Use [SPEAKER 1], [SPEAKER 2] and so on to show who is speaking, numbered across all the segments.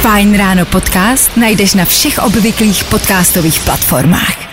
[SPEAKER 1] Fajn ráno podcast najdeš na všech obvyklých podcastových platformách.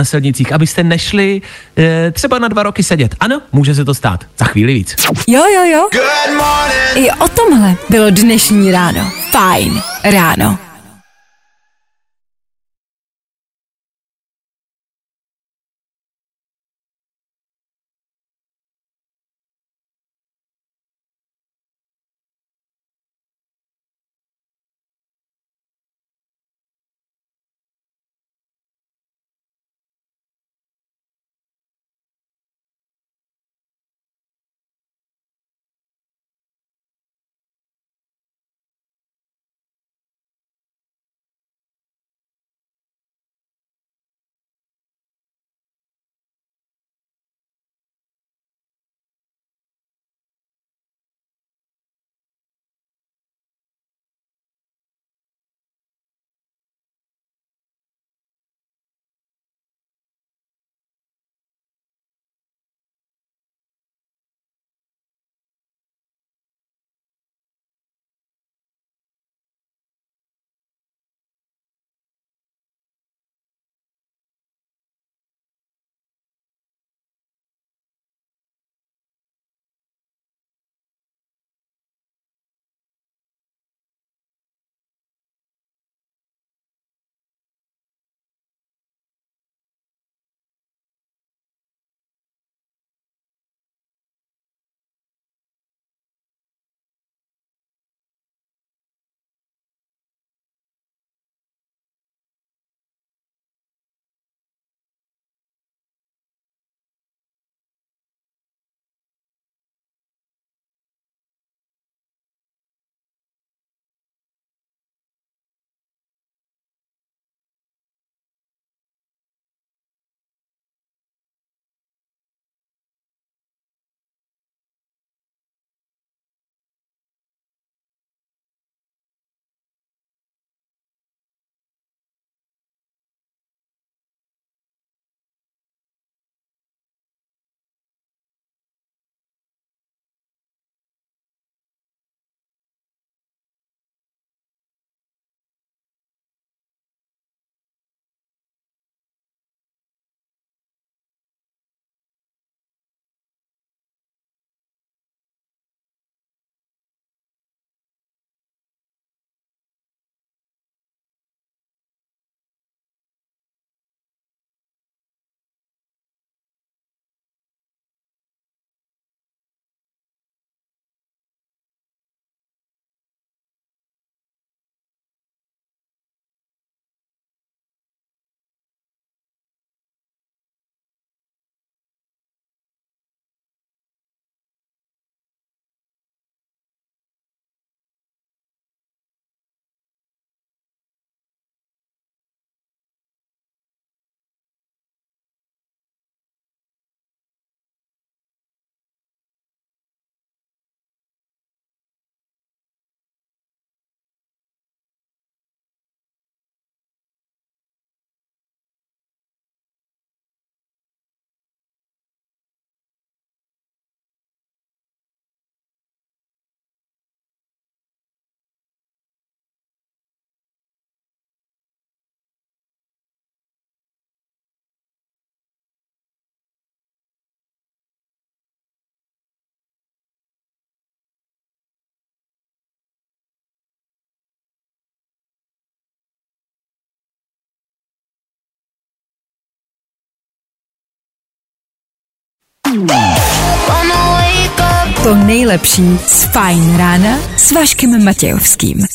[SPEAKER 2] Na silnicích, abyste nešli e, třeba na dva roky sedět. Ano, může se to stát. Za chvíli víc.
[SPEAKER 1] Jo, jo, jo. I o tomhle bylo dnešní ráno. Fajn ráno. To nejlepší z Fajn rána s Vaškem Matějovským.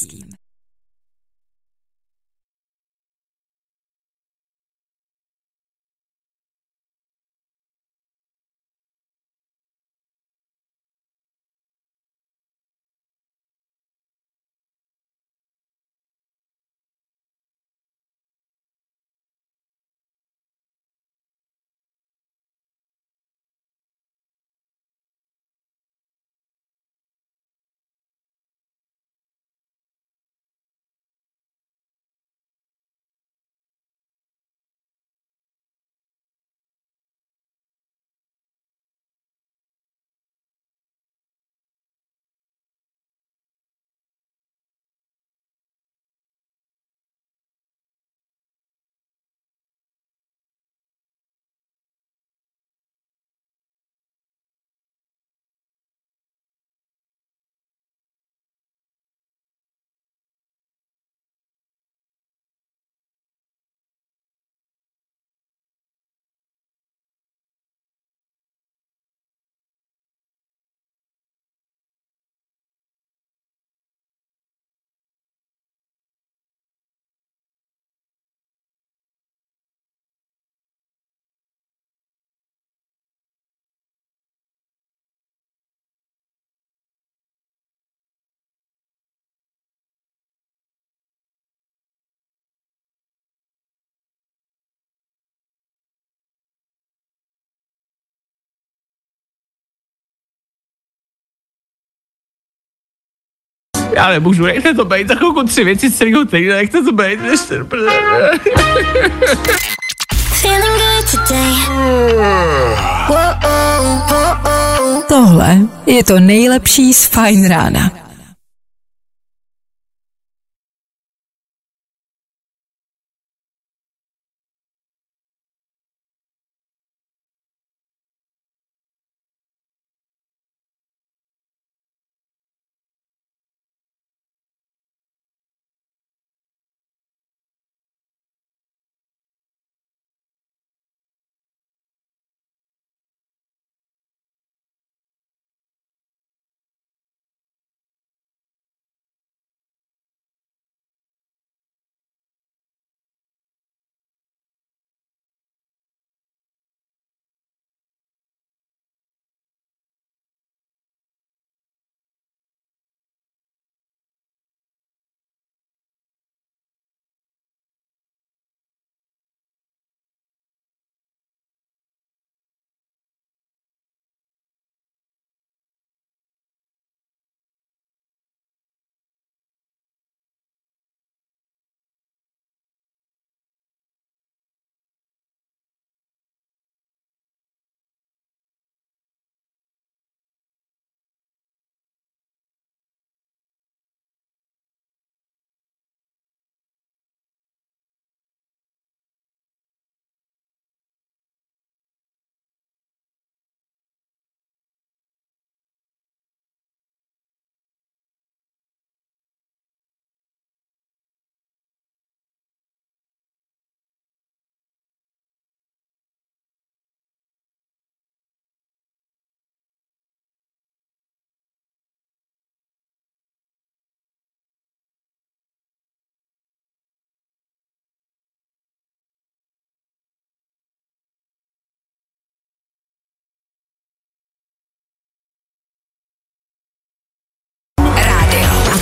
[SPEAKER 2] Já nemůžu, nechte to být, za chvilku tři věci z celého týdne, nechte to být.
[SPEAKER 3] Feeling good today. Whoa, whoa,
[SPEAKER 1] Tohle je to nejlepší z Fajn rána.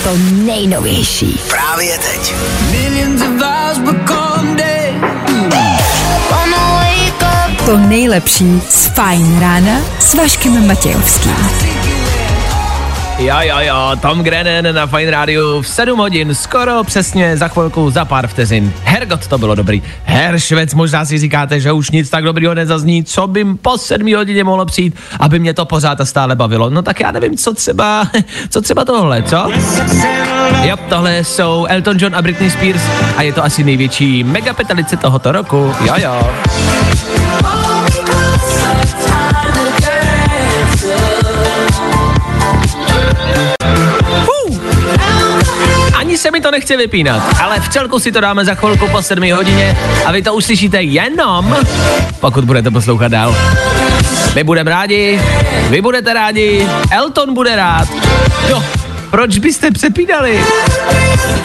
[SPEAKER 1] To nejnovější.
[SPEAKER 4] Právě teď.
[SPEAKER 1] To nejlepší z Fajn rána s Vaškem Matějovským.
[SPEAKER 2] Jo, jo, jo, Tom Grennan na Fine Radio v 7 hodin, skoro přesně za chvilku, za pár vteřin. Hergot, to bylo dobrý. Heršvec, možná si říkáte, že už nic tak dobrýho nezazní, co by po 7 hodině mohlo přijít, aby mě to pořád a stále bavilo. No tak já nevím, co třeba, co třeba tohle, co? Jo, tohle jsou Elton John a Britney Spears a je to asi největší megapetalice tohoto roku. Jo, jo. Se mi to nechce vypínat, ale v celku si to dáme za chvilku po 7 hodině a vy to uslyšíte jenom, pokud budete poslouchat dál. My budeme rádi, vy budete rádi, Elton bude rád. Jo, proč byste přepínali?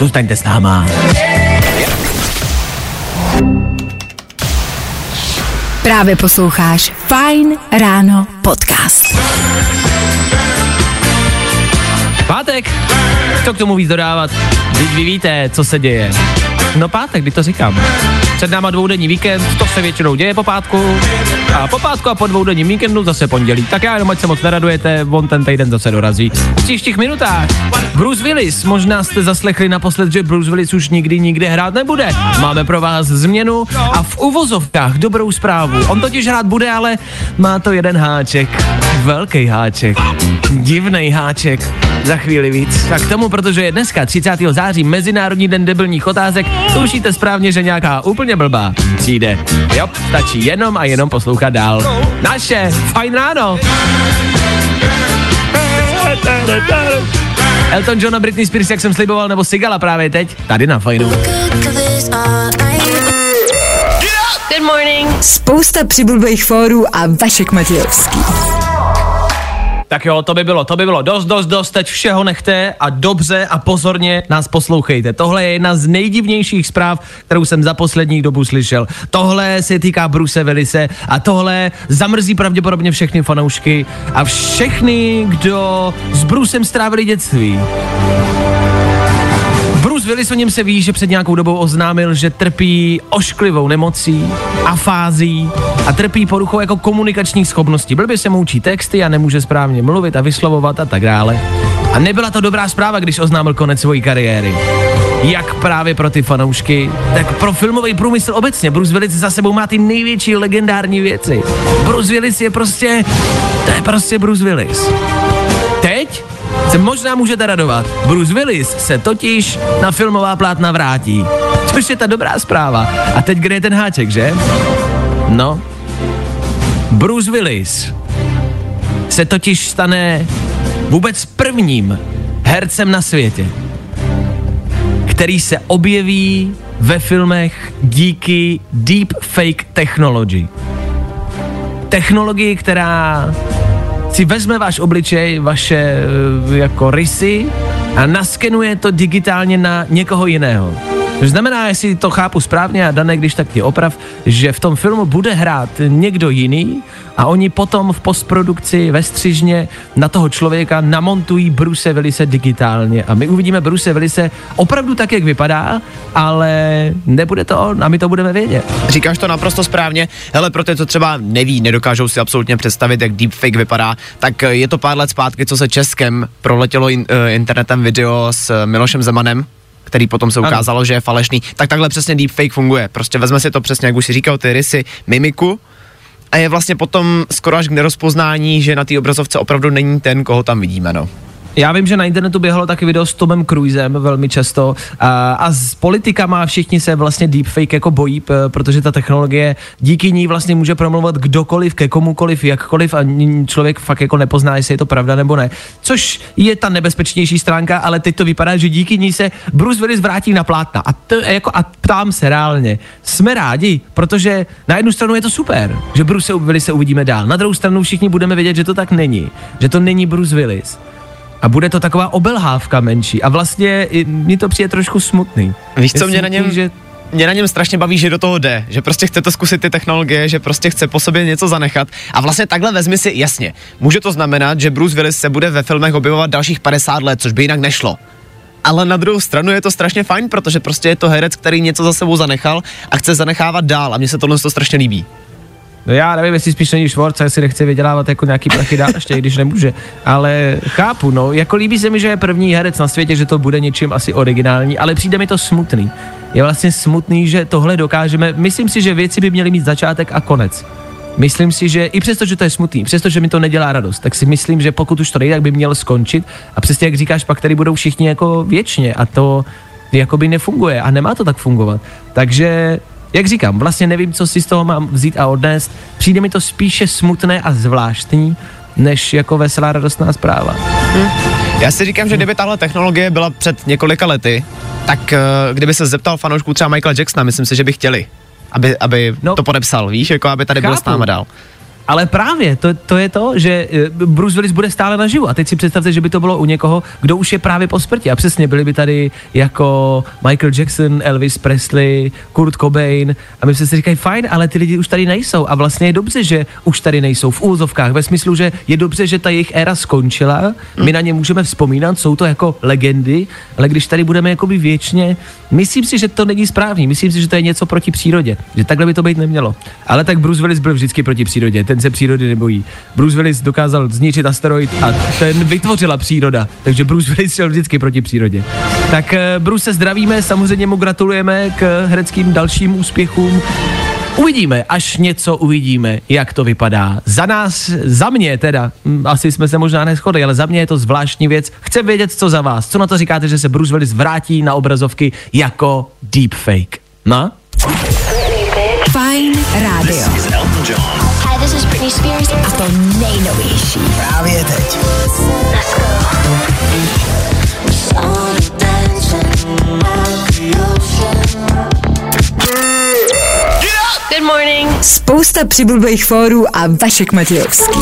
[SPEAKER 2] Zůstaňte s náma.
[SPEAKER 1] Právě posloucháš Fajn ráno podcast.
[SPEAKER 2] Pátek, co k tomu víc dodávat? Teď vy víte, co se děje. No pátek, kdy to říkám. Před náma dvoudenní víkend, to se většinou děje po pátku. A po pátku a po dvoudenním víkendu zase pondělí. Tak já jenom, ať se moc neradujete, on ten týden zase dorazí. V příštích minutách Bruce Willis, možná jste zaslechli naposled, že Bruce Willis už nikdy nikde hrát nebude. Máme pro vás změnu a v uvozovkách dobrou zprávu. On totiž hrát bude, ale má to jeden háček. Velký háček. Divný háček. Za chvíli víc. Tak k tomu, protože je dneska 30. září Mezinárodní den debilních otázek, tušíte správně, že nějaká úplně blbá přijde. Jo, stačí jenom a jenom poslouchat dál. Naše, fajn ráno. Elton John a Britney Spears, jak jsem sliboval, nebo Sigala právě teď, tady na fajnu.
[SPEAKER 3] Good morning.
[SPEAKER 1] Spousta přibulbých fórů a Vašek Matějovský.
[SPEAKER 2] Tak jo, to by bylo, to by bylo dost, dost, dost, teď všeho nechte a dobře a pozorně nás poslouchejte. Tohle je jedna z nejdivnějších zpráv, kterou jsem za poslední dobu slyšel. Tohle se týká Bruce Willise a tohle zamrzí pravděpodobně všechny fanoušky a všechny, kdo s Brucem strávili dětství. Bruce Willis o něm se ví, že před nějakou dobou oznámil, že trpí ošklivou nemocí, afází a trpí poruchou jako komunikačních schopností. Blbě se mu učí texty a nemůže správně mluvit a vyslovovat a tak dále. A nebyla to dobrá zpráva, když oznámil konec své kariéry. Jak právě pro ty fanoušky, tak pro filmový průmysl obecně. Bruce Willis za sebou má ty největší legendární věci. Bruce Willis je prostě, to je prostě Bruce Willis. Teď se možná můžete radovat. Bruce Willis se totiž na filmová plátna vrátí. Což je ta dobrá zpráva. A teď kde je ten háček, že? No. Bruce Willis se totiž stane vůbec prvním hercem na světě, který se objeví ve filmech díky deepfake technology. Technologii, která si vezme váš obličej, vaše eh, jako rysy a naskenuje to digitálně na někoho jiného. To znamená, jestli to chápu správně a dané, když tak ti oprav, že v tom filmu bude hrát někdo jiný a oni potom v postprodukci ve střižně na toho člověka namontují Bruce Willise digitálně a my uvidíme Bruce Willise opravdu tak, jak vypadá, ale nebude to on a my to budeme vědět.
[SPEAKER 4] Říkáš to naprosto správně. Hele, pro ty, co třeba neví, nedokážou si absolutně představit, jak deepfake vypadá, tak je to pár let zpátky, co se Českem proletělo uh, internetem video s Milošem Zemanem, který potom se ukázalo, ano. že je falešný, tak takhle přesně deepfake funguje. Prostě vezme si to přesně, jak už si říkal, ty rysy, mimiku, a je vlastně potom skoro až k nerozpoznání, že na té obrazovce opravdu není ten, koho tam vidíme, no.
[SPEAKER 2] Já vím, že na internetu běhalo taky video s Tomem Cruisem velmi často a, a s politikama všichni se vlastně deepfake jako bojí, protože ta technologie díky ní vlastně může promluvat kdokoliv ke komukoliv, jakkoliv a člověk fakt jako nepozná, jestli je to pravda nebo ne. Což je ta nebezpečnější stránka, ale teď to vypadá, že díky ní se Bruce Willis vrátí na plátna. A, to, jako, a ptám se reálně, jsme rádi, protože na jednu stranu je to super, že Bruce Willis se uvidíme dál. Na druhou stranu všichni budeme vědět, že to tak není. Že to není Bruce Willis a bude to taková obelhávka menší a vlastně mi to přijde trošku smutný.
[SPEAKER 4] Víš, co mě na něm... Že mě na něm strašně baví, že do toho jde, že prostě chce to zkusit ty technologie, že prostě chce po sobě něco zanechat. A vlastně takhle vezmi si, jasně, může to znamenat, že Bruce Willis se bude ve filmech objevovat dalších 50 let, což by jinak nešlo. Ale na druhou stranu je to strašně fajn, protože prostě je to herec, který něco za sebou zanechal a chce zanechávat dál a mně se tohle to strašně líbí.
[SPEAKER 2] No já nevím, jestli spíš není Schwarz, jestli nechce vydělávat jako nějaký prachy dál ještě, když nemůže. Ale chápu, no, jako líbí se mi, že je první herec na světě, že to bude něčím asi originální, ale přijde mi to smutný. Je vlastně smutný, že tohle dokážeme. Myslím si, že věci by měly mít začátek a konec. Myslím si, že i přesto, že to je smutný, přesto, že mi to nedělá radost, tak si myslím, že pokud už to nejde, tak by měl skončit a přesně jak říkáš, pak tady budou všichni jako věčně a to jakoby nefunguje a nemá to tak fungovat. Takže jak říkám, vlastně nevím, co si z toho mám vzít a odnést. Přijde mi to spíše smutné a zvláštní, než jako veselá radostná zpráva. Hm.
[SPEAKER 4] Já si říkám, že kdyby tahle technologie byla před několika lety, tak uh, kdyby se zeptal fanoušků třeba Michaela Jacksona, myslím si, že by chtěli, aby, aby no, to podepsal, víš, jako aby tady chápu. byl s náma dál.
[SPEAKER 2] Ale právě, to, to je to, že eh, Bruce Willis bude stále naživu. A teď si představte, že by to bylo u někoho, kdo už je právě po smrti. A přesně byli by tady jako Michael Jackson, Elvis Presley, Kurt Cobain. A my se si říkají, fajn, ale ty lidi už tady nejsou. A vlastně je dobře, že už tady nejsou v úzovkách. Ve smyslu, že je dobře, že ta jejich éra skončila. My na ně můžeme vzpomínat, jsou to jako legendy, ale když tady budeme jakoby věčně, myslím si, že to není správný. Myslím si, že to je něco proti přírodě. Že takhle by to být nemělo. Ale tak Bruce Willis byl vždycky proti přírodě ten se přírody nebojí. Bruce Willis dokázal zničit asteroid a ten vytvořila příroda, takže Bruce Willis šel vždycky proti přírodě. Tak uh, Bruce se zdravíme, samozřejmě mu gratulujeme k hereckým dalším úspěchům. Uvidíme, až něco uvidíme, jak to vypadá. Za nás, za mě teda, hm, asi jsme se možná neschodli, ale za mě je to zvláštní věc. Chce vědět, co za vás. Co na to říkáte, že se Bruce Willis vrátí na obrazovky jako deepfake? No?
[SPEAKER 1] Fajn rádio. A to nejnovější. Právě teď. Let's. Good morning. Spousta přibulbých fórů a Vašek Matějovský.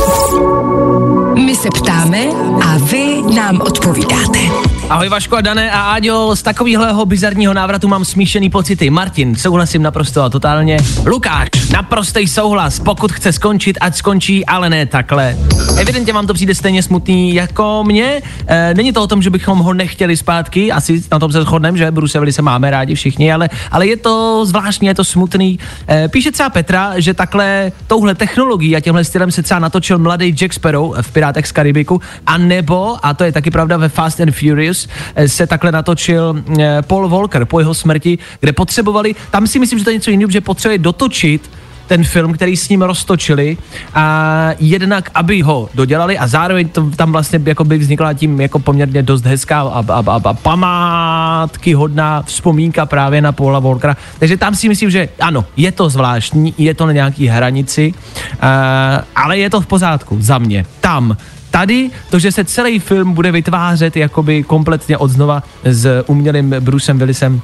[SPEAKER 1] My se ptáme a vy nám odpovídáte.
[SPEAKER 2] Ahoj Vaško a Dané a Áďo, z takovýhleho bizarního návratu mám smíšený pocity. Martin, souhlasím naprosto a totálně. Lukáš, naprostý souhlas, pokud chce skončit, ať skončí, ale ne takhle. Evidentně vám to přijde stejně smutný jako mě. E, není to o tom, že bychom ho nechtěli zpátky, asi na tom se shodneme, že Bruce Willis se máme rádi všichni, ale, ale je to zvláštní, je to smutný. E, píše třeba Petra, že takhle touhle technologií a tímhle stylem se třeba natočil mladý Jack Sparrow v Pirátech z Karibiku, a nebo, a to je taky pravda ve Fast and Furious, eh, se takhle natočil eh, Paul Walker po jeho smrti, kde potřebovali, tam si myslím, že to je něco jiného, že potřebuje dotočit ten film, který s ním roztočili a jednak, aby ho dodělali a zároveň to tam vlastně jako by vznikla tím jako poměrně dost hezká a, a, a, a památky hodná vzpomínka právě na Paula Walkera. Takže tam si myslím, že ano, je to zvláštní, je to na nějaký hranici, uh, ale je to v pořádku za mě. Tam Tady to, že se celý film bude vytvářet jakoby kompletně od znova s umělým Brucem Willisem,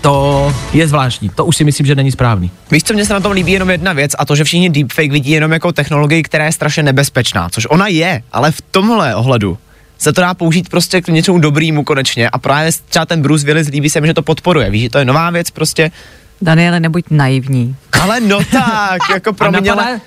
[SPEAKER 2] to je zvláštní. To už si myslím, že není správný.
[SPEAKER 4] Víš, co mě se na tom líbí jenom jedna věc a to, že všichni deepfake vidí jenom jako technologii, která je strašně nebezpečná, což ona je, ale v tomhle ohledu se to dá použít prostě k něčemu dobrýmu konečně a právě třeba ten Bruce Willis líbí se mi, že to podporuje, víš, že to je nová věc prostě.
[SPEAKER 5] Daniele, nebuď naivní.
[SPEAKER 4] Ale no tak, jako pro mě, ale...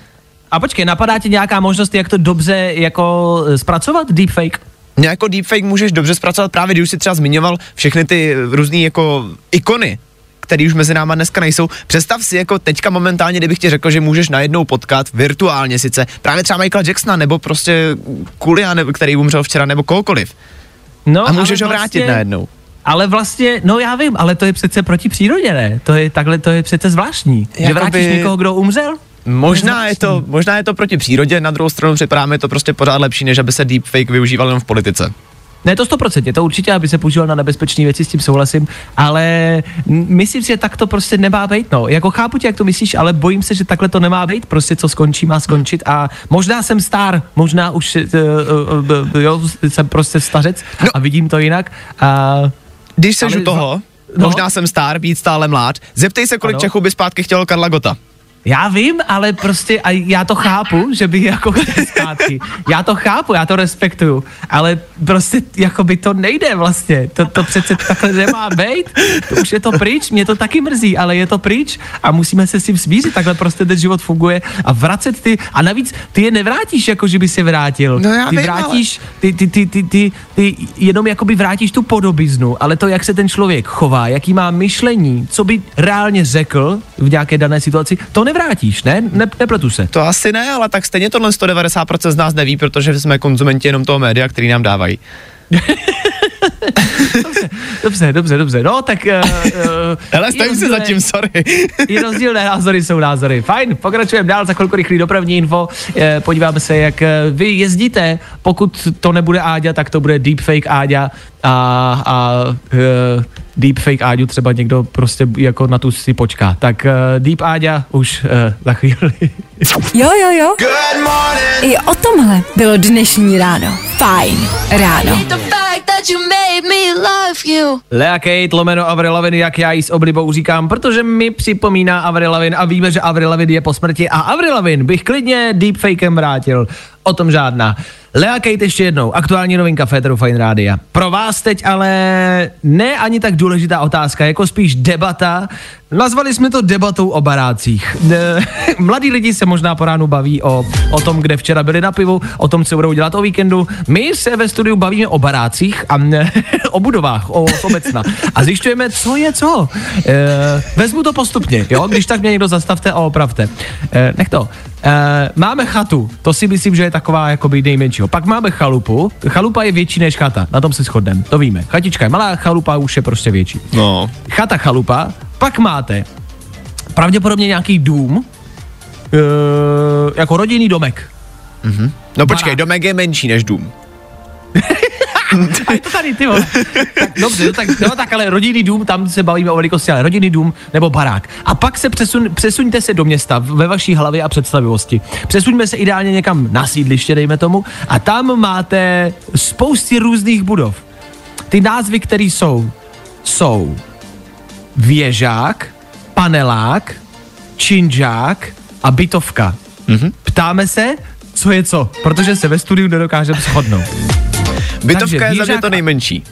[SPEAKER 2] A počkej, napadá ti nějaká možnost, jak to dobře jako eh, zpracovat, deepfake?
[SPEAKER 4] Jako deepfake můžeš dobře zpracovat právě, když už si třeba zmiňoval všechny ty různé jako ikony, který už mezi náma dneska nejsou. Představ si jako teďka momentálně, kdybych ti řekl, že můžeš najednou potkat virtuálně sice právě třeba Michaela Jacksona nebo prostě Kulia, který umřel včera, nebo kohokoliv. No, a můžeš ho vrátit vlastně, najednou.
[SPEAKER 2] Ale vlastně, no já vím, ale to je přece proti přírodě, ne? To je takhle, to je přece zvláštní. Jakoby... Že vrátíš někoho, kdo umřel?
[SPEAKER 4] Možná je, to, možná je to proti přírodě, na druhou stranu připadá mi to prostě pořád lepší, než aby se deepfake využíval jen v politice.
[SPEAKER 2] Ne, to 100%, to určitě, aby se používal na nebezpečné věci, s tím souhlasím, ale myslím si, že tak to prostě nemá být, no. Jako chápu tě, jak to myslíš, ale bojím se, že takhle to nemá být, prostě co skončí, má skončit a možná jsem star, možná už uh, uh, uh, jo, jsem prostě stařec no. a vidím to jinak. Uh,
[SPEAKER 4] Když seš u toho, no. možná jsem star, být stále mlád, zeptej se, kolik ano. Čechů by zpátky chtěl Karla Gota.
[SPEAKER 2] Já vím, ale prostě a já to chápu, že by jako zpátky. Já to chápu, já to respektuju, ale prostě jako by to nejde vlastně. To, to přece takhle nemá být. To už je to pryč, mě to taky mrzí, ale je to pryč a musíme se s tím smířit. Takhle prostě ten život funguje a vracet ty, a navíc ty je nevrátíš, jako že by se vrátil.
[SPEAKER 4] No já
[SPEAKER 2] ty
[SPEAKER 4] vím,
[SPEAKER 2] vrátíš, ale... ty, ty, ty, ty, ty, ty, jenom jakoby vrátíš tu podobiznu, ale to, jak se ten člověk chová, jaký má myšlení, co by reálně řekl v nějaké dané situaci, to ne nevrátíš, ne? ne nepletu se.
[SPEAKER 4] To asi ne, ale tak stejně tohle 190% z nás neví, protože jsme konzumenti jenom toho média, který nám dávají.
[SPEAKER 2] dobře, dobře, dobře, dobře. No, tak... Uh,
[SPEAKER 4] Hele, stojím si zatím, sorry.
[SPEAKER 2] I rozdílné názory jsou názory. Fajn, pokračujeme dál, za chvilku rychlý dopravní info. Uh, podíváme se, jak vy jezdíte. Pokud to nebude Áďa, tak to bude deepfake Áďa a, a deepfake Áďu třeba někdo prostě jako na tu si počká. Tak uh, Deep Áďa už uh, za chvíli.
[SPEAKER 5] jo, jo, jo. I o tomhle bylo dnešní ráno. Fajn ráno.
[SPEAKER 2] Lea Kate, lomeno Avril Lavigne, jak já jí s oblibou říkám, protože mi připomíná Avril Lavigne a víme, že Avril Lavigne je po smrti a Avril Lavigne bych klidně deepfakem vrátil. O tom žádná. Lea Kate ještě jednou, aktuální novinka Féteru Fine Rádia. Pro vás teď ale ne ani tak důležitá otázka, jako spíš debata. Nazvali jsme to debatou o barácích. Mladí lidi se možná po ránu baví o, o tom, kde včera byli na pivu, o tom, co budou dělat o víkendu. My se ve studiu bavíme o barácích a o budovách, o obecna. A zjišťujeme, co je co. E, vezmu to postupně, jo? Když tak mě někdo zastavte a opravte. E, nech to. E, máme chatu, to si myslím, že je taková jakoby nejmenšího. Pak máme chalupu, chalupa je větší než chata, na tom se shodneme, to víme. Chatička je malá, chalupa už je prostě větší.
[SPEAKER 4] No.
[SPEAKER 2] Chata, chalupa, pak máte pravděpodobně nějaký dům, e, jako rodinný domek.
[SPEAKER 4] Mm-hmm. No počkej, domek je menší než dům.
[SPEAKER 2] A je to tady, ty vole. Tak, dobře, no tak, no, tak ale rodinný dům, tam se bavíme o velikosti, ale rodinný dům nebo barák. A pak se přesun, přesuňte se do města ve vaší hlavě a představivosti. Přesuňme se ideálně někam na sídliště, dejme tomu, a tam máte spousty různých budov. Ty názvy, které jsou, jsou věžák, panelák, činžák a bytovka. Mm-hmm. Ptáme se, co je co, protože se ve studiu nedokážeme shodnout.
[SPEAKER 4] Bytovka je za mě to nejmenší.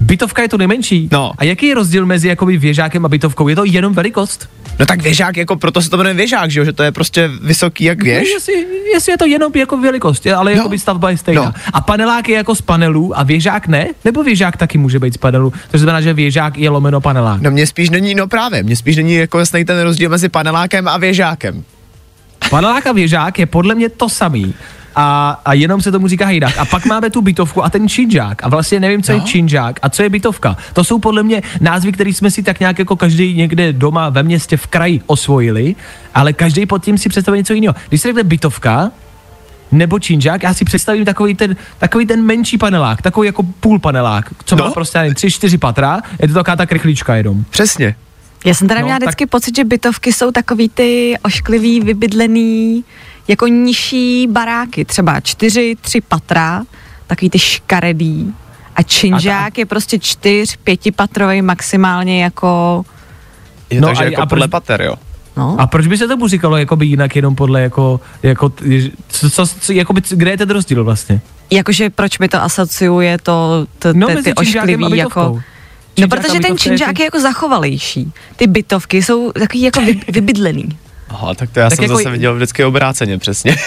[SPEAKER 2] Bytovka je to nejmenší.
[SPEAKER 4] No.
[SPEAKER 2] A jaký je rozdíl mezi jakoby věžákem a bytovkou? Je to jenom velikost?
[SPEAKER 4] No tak věžák, jako proto se to jmenuje věžák, že jo, že to je prostě vysoký jak věž.
[SPEAKER 2] No, jestli, jestli, je to jenom jako velikost, ale
[SPEAKER 4] No.
[SPEAKER 2] jako by stavba je stejná.
[SPEAKER 4] No.
[SPEAKER 2] A panelák je jako z panelů a věžák ne? Nebo věžák taky může být z panelů? To znamená, že věžák je lomeno panelák.
[SPEAKER 4] No mně spíš není, no právě, mně spíš není jako jasný ten rozdíl mezi panelákem a věžákem.
[SPEAKER 2] Panelák a věžák je podle mě to samý. A, a jenom se tomu říká hejdák. A pak máme tu bytovku a ten činžák. A vlastně nevím, co no. je činžák a co je bytovka. To jsou podle mě názvy, které jsme si tak nějak jako každý někde doma ve městě v kraji osvojili, ale každý pod tím si představí něco jiného. Když se řekne bytovka, nebo činžák, já si představím takový ten, takový ten menší panelák, takový jako půl panelák, co no. má
[SPEAKER 4] No.
[SPEAKER 2] prostě já nevím, tři, čtyři patra, je to taková ta krychlička jenom.
[SPEAKER 4] Přesně.
[SPEAKER 5] Já jsem teda
[SPEAKER 2] No,
[SPEAKER 5] měla
[SPEAKER 2] tak-
[SPEAKER 5] vždycky pocit, že bytovky jsou takový ty ošklivý, vybydlený, jako nižší baráky, třeba čtyři, tři patra, takový ty škaredý. A činžák je prostě čtyř, pětipatrový maximálně jako,
[SPEAKER 4] Je
[SPEAKER 2] No
[SPEAKER 4] no, takže
[SPEAKER 2] a-
[SPEAKER 4] jako
[SPEAKER 2] a
[SPEAKER 4] podle
[SPEAKER 2] proč-
[SPEAKER 4] pater, jo.
[SPEAKER 5] no.
[SPEAKER 2] A proč by se tomu říkalo jakoby jinak jenom podle jako, jako co, co, co jakoby, kde je ten rozdíl vlastně?
[SPEAKER 5] Jakože proč mi to asociuje to, to
[SPEAKER 2] No,
[SPEAKER 5] ty, ty
[SPEAKER 2] a
[SPEAKER 5] ošklivý jako... No,
[SPEAKER 2] Činžák a
[SPEAKER 5] protože ten činžák
[SPEAKER 2] ty-
[SPEAKER 5] je jako zachovalejší. Ty bytovky jsou takový jako vy, vybydlený.
[SPEAKER 4] Aha, tak to já
[SPEAKER 2] Tak
[SPEAKER 4] jsem
[SPEAKER 2] jako-
[SPEAKER 4] zase viděl vždycky obráceně, přesně.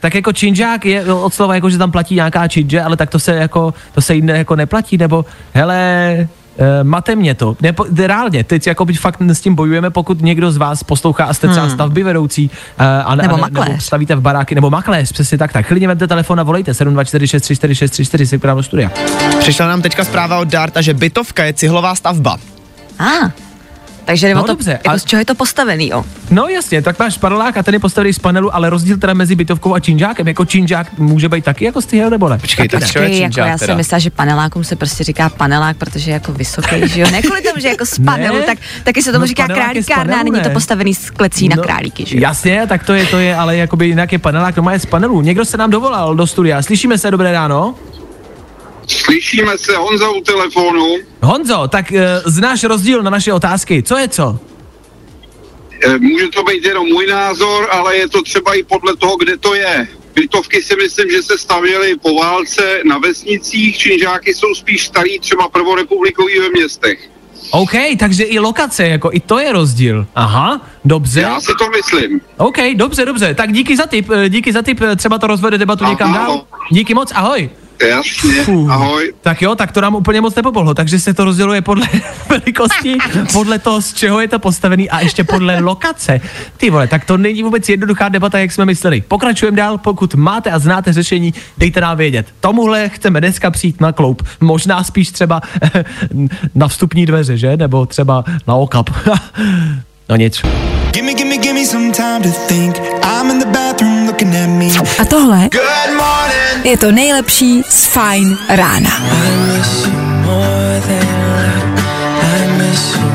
[SPEAKER 2] Tak jako činžák je no, od slova jako, že tam platí nějaká činže, ale tak to se jako, to se jinde jako neplatí, nebo hele, Uh, mate mě to. Nepo, reálně, teď jako by fakt s tím bojujeme, pokud někdo z vás poslouchá a jste třeba
[SPEAKER 5] Hmm.
[SPEAKER 2] stavby vedoucí uh, a, ne-
[SPEAKER 5] Nebo
[SPEAKER 2] a ne,
[SPEAKER 5] makléř.
[SPEAKER 2] nebo stavíte v baráky, nebo makléř, přesně tak, tak klidně vemte telefon a volejte 724634634 si k nám do studia.
[SPEAKER 4] Přišla nám teďka zpráva od Darta, že bytovka je cihlová stavba.
[SPEAKER 5] A, ah, takže jde
[SPEAKER 2] No
[SPEAKER 5] to,
[SPEAKER 2] dobře,
[SPEAKER 5] jako
[SPEAKER 2] ale-
[SPEAKER 5] z čeho je to postavený, jo?
[SPEAKER 2] No jasně, tak máš panelák a ten je postavený z panelu, ale rozdíl teda mezi bytovkou a činžákem, jako činžák může být taky jako z tyho nebo ne?
[SPEAKER 4] Počkej,
[SPEAKER 2] Taky
[SPEAKER 4] tak
[SPEAKER 2] ne.
[SPEAKER 4] čo je
[SPEAKER 5] jako
[SPEAKER 4] činžák
[SPEAKER 5] já jsem myslela, že panelákům se prostě říká panelák, protože je jako vysoký, že jo? Ne kvůli tomu, že jako z
[SPEAKER 2] Ne.
[SPEAKER 5] panelu, tak taky se tomu
[SPEAKER 2] No,
[SPEAKER 5] říká králíkárna a
[SPEAKER 2] panelu,
[SPEAKER 5] není to
[SPEAKER 2] ne.
[SPEAKER 5] postavený z klecí na králíky, že jo?
[SPEAKER 2] Jasně, tak to je, to je, ale jakoby jinak je panelák, to má je z panelu. Někdo se nám dovolal do studia, slyšíme se, dobré ráno?
[SPEAKER 6] Slyšíme se, Honza u telefonu.
[SPEAKER 2] Honzo, tak uh, znáš rozdíl na naše otázky, co je co?
[SPEAKER 6] Eh, Může to být jenom můj názor, ale je to třeba i podle toho, kde to je. Bytovky si myslím, že se stavěly po válce na vesnicích, činžáky jsou spíš starý, třeba prvorepublikový ve městech.
[SPEAKER 2] OK, takže i lokace, jako i to je rozdíl. Aha, dobře.
[SPEAKER 6] Já si to myslím.
[SPEAKER 2] OK, dobře, dobře. Tak díky za tip, eh, díky za tip, třeba to rozvede debatu někam
[SPEAKER 6] Ahoj.
[SPEAKER 2] dál. Díky moc, ahoj.
[SPEAKER 6] Jasně,
[SPEAKER 2] Fuh.
[SPEAKER 6] ahoj.
[SPEAKER 2] Tak jo, tak to nám úplně moc nepomohlo, takže se to rozděluje podle velikosti, podle toho, z čeho je to postavený a ještě podle lokace. Ty vole, tak to není vůbec jednoduchá debata, jak jsme mysleli. Pokračujeme dál, pokud máte a znáte řešení, dejte nám vědět. Tomuhle chceme dneska přijít na kloup, možná spíš třeba na vstupní dveře, že? Nebo třeba na okap. no nic.
[SPEAKER 7] Gimme, gimme, gimme some time to think. I'm in the bathroom looking at me.
[SPEAKER 5] A tohle je to nejlepší z Fine rána.
[SPEAKER 7] I miss you more than. I miss you.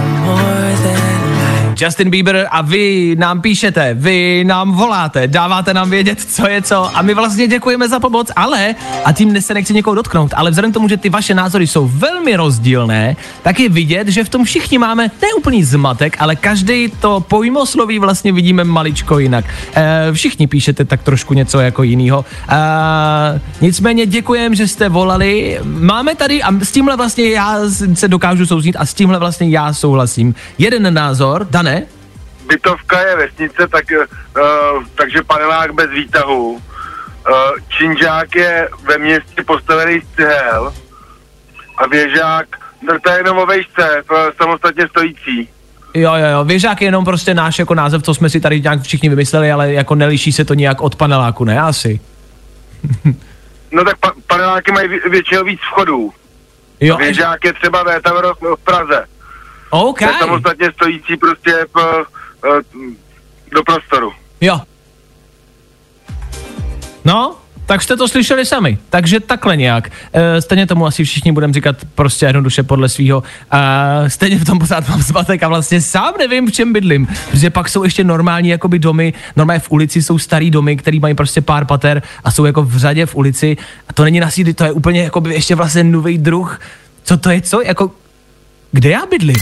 [SPEAKER 2] Justin Bieber a vy nám píšete, vy nám voláte, dáváte nám vědět, co je co a my vlastně děkujeme za pomoc, ale, a tím se nechci někoho dotknout, ale vzhledem k tomu, že ty vaše názory jsou velmi rozdílné, tak je vidět, že v tom všichni máme ne úplný zmatek, ale každý to pojmosloví vlastně vidíme maličko jinak. E, všichni píšete tak trošku něco jako jinýho. E, nicméně děkujem, že jste volali. Máme tady, a s tímhle vlastně já se dokážu souznít a s tímhle vlastně já souhlasím. Jeden názor, Dané,
[SPEAKER 8] bytovka je vesnice, tak, uh, takže panelák bez výtahu. Uh, činžák je ve městě postavený z cihel a věžák, no, to je jenom o vejšce, samostatně stojící.
[SPEAKER 2] Jo, jo, jo, věžák je jenom prostě náš jako název, co jsme si tady nějak všichni vymysleli, ale jako neliší se to nějak od paneláku, ne? Asi.
[SPEAKER 8] No tak pa- paneláky mají vě- většinou víc vchodů.
[SPEAKER 2] Jo,
[SPEAKER 8] Věžák je třeba ve Tavro v Praze.
[SPEAKER 2] OK,
[SPEAKER 8] To je samostatně stojící prostě p, uh, do prostoru.
[SPEAKER 2] jo. No, tak jste to slyšeli sami. Takže takhle nějak. E, stejně tomu asi všichni budeme říkat prostě jednoduše podle svého. Stejně v tom pořád mám zmatek a vlastně sám nevím, v čem bydlím. Protože pak jsou ještě normální jakoby domy, normálně v ulici jsou starý domy, který mají prostě pár pater a jsou jako v řadě v ulici. A to není na sídli, to je úplně jakoby ještě vlastně nový druh. Co to je, co? Jako, kde já bydlím?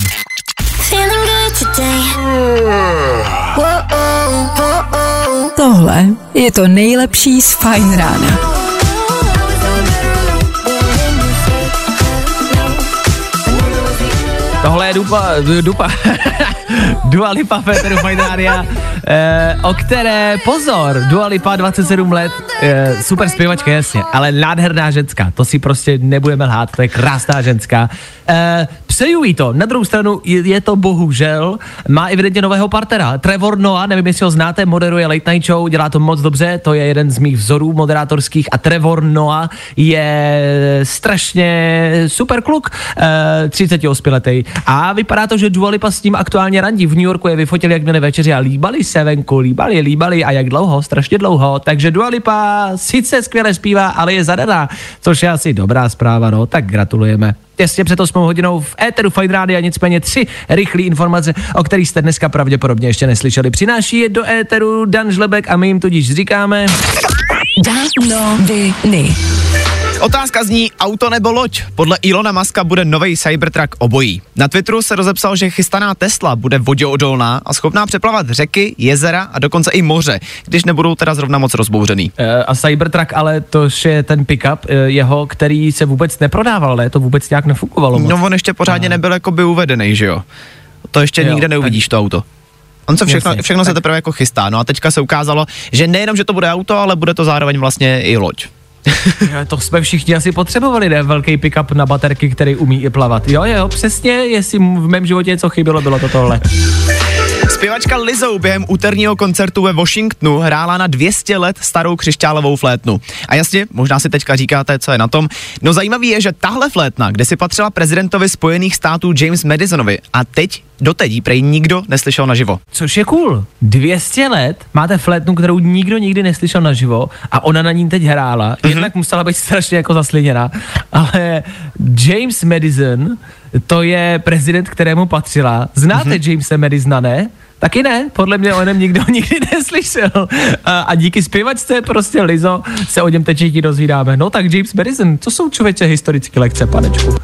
[SPEAKER 5] Tohle je to nejlepší z Fine rána.
[SPEAKER 2] Tohle je Dupa, Dupa, Dua Lipa Féteru Fine Rádia, eh, o které, pozor, Dua Lipa 27 let, eh, super zpěvačka, jasně, ale nádherná ženská, to si prostě nebudeme lhát, to je krásná ženská. Eh, přeju jí to, na druhou stranu je, je to bohužel, má evidentně nového partnera, Trevor Noah, nevím, jestli ho znáte, moderuje Late Night Show, dělá to moc dobře, to je jeden z mých vzorů moderátorských a Trevor Noah je strašně super kluk, eh, 38 letý a vypadá to, že Dua Lipa s ním aktuálně randí. V New Yorku je vyfotili, jak měli večeři a líbali se venku, líbali, líbali a jak dlouho, strašně dlouho. Takže Dua Lipa sice skvěle zpívá, ale je zadaná, což je asi dobrá zpráva, no, tak gratulujeme. Těsně před 8 hodinou v éteru Fight Radio, nicméně tři rychlé informace, o kterých jste dneska pravděpodobně ještě neslyšeli. Přináší je do éteru Dan Žlebek a my jim tudíž říkáme...
[SPEAKER 1] Danoviny.
[SPEAKER 4] Otázka zní auto nebo loď. Podle Ilona Maska bude nový Cybertruck obojí. Na Twitteru se rozepsal, že chystaná Tesla bude voděodolná a schopná přeplavat řeky, jezera a dokonce i moře, když nebudou teda zrovna moc rozbouřený.
[SPEAKER 2] Eh, a Cybertruck, ale to je ten pickup eh, jeho, který se vůbec neprodával, ne? To vůbec nějak nefungovalo moc.
[SPEAKER 4] No on ještě pořádně nebyl jako by uvedený, že jo? To ještě
[SPEAKER 2] Jo,
[SPEAKER 4] nikde neuvidíš to auto. On se všechno, všechno se
[SPEAKER 2] tak-
[SPEAKER 4] teprve jako chystá. No a teďka se ukázalo, že nejenom, že to bude auto, ale bude to zároveň vlastně i loď.
[SPEAKER 2] To jsme všichni asi potřebovali, ne? Velký pickup na baterky, který umí i plavat. Jo, jo, přesně, jestli v mém životě něco chybělo, bylo to tohle.
[SPEAKER 4] Zpěvačka Lizzo během úterního koncertu ve Washingtonu hrála na 200 let starou křišťálovou flétnu. A jasně, možná si teďka říkáte, co je na tom. No zajímavý je, že tahle flétna, kde si patřila prezidentovi Spojených států James Madisonovi a teď, doteď ji prej nikdo neslyšel naživo.
[SPEAKER 2] Což je cool. 200 let máte flétnu, kterou nikdo nikdy neslyšel naživo a ona na ní teď hrála. Mm-hmm. Jednak musela být strašně jako zasliněná, ale James Madison, to je prezident, kterému patřila. Znáte mm-hmm. Jamesa Madisona, ne? Taky ne, podle mě o něm nikdo nikdy neslyšel. A, a díky zpěvačce prostě Lizo se o něm teď všichni dozvídáme. No tak James Madison, co jsou člověče historické lekce, panečku?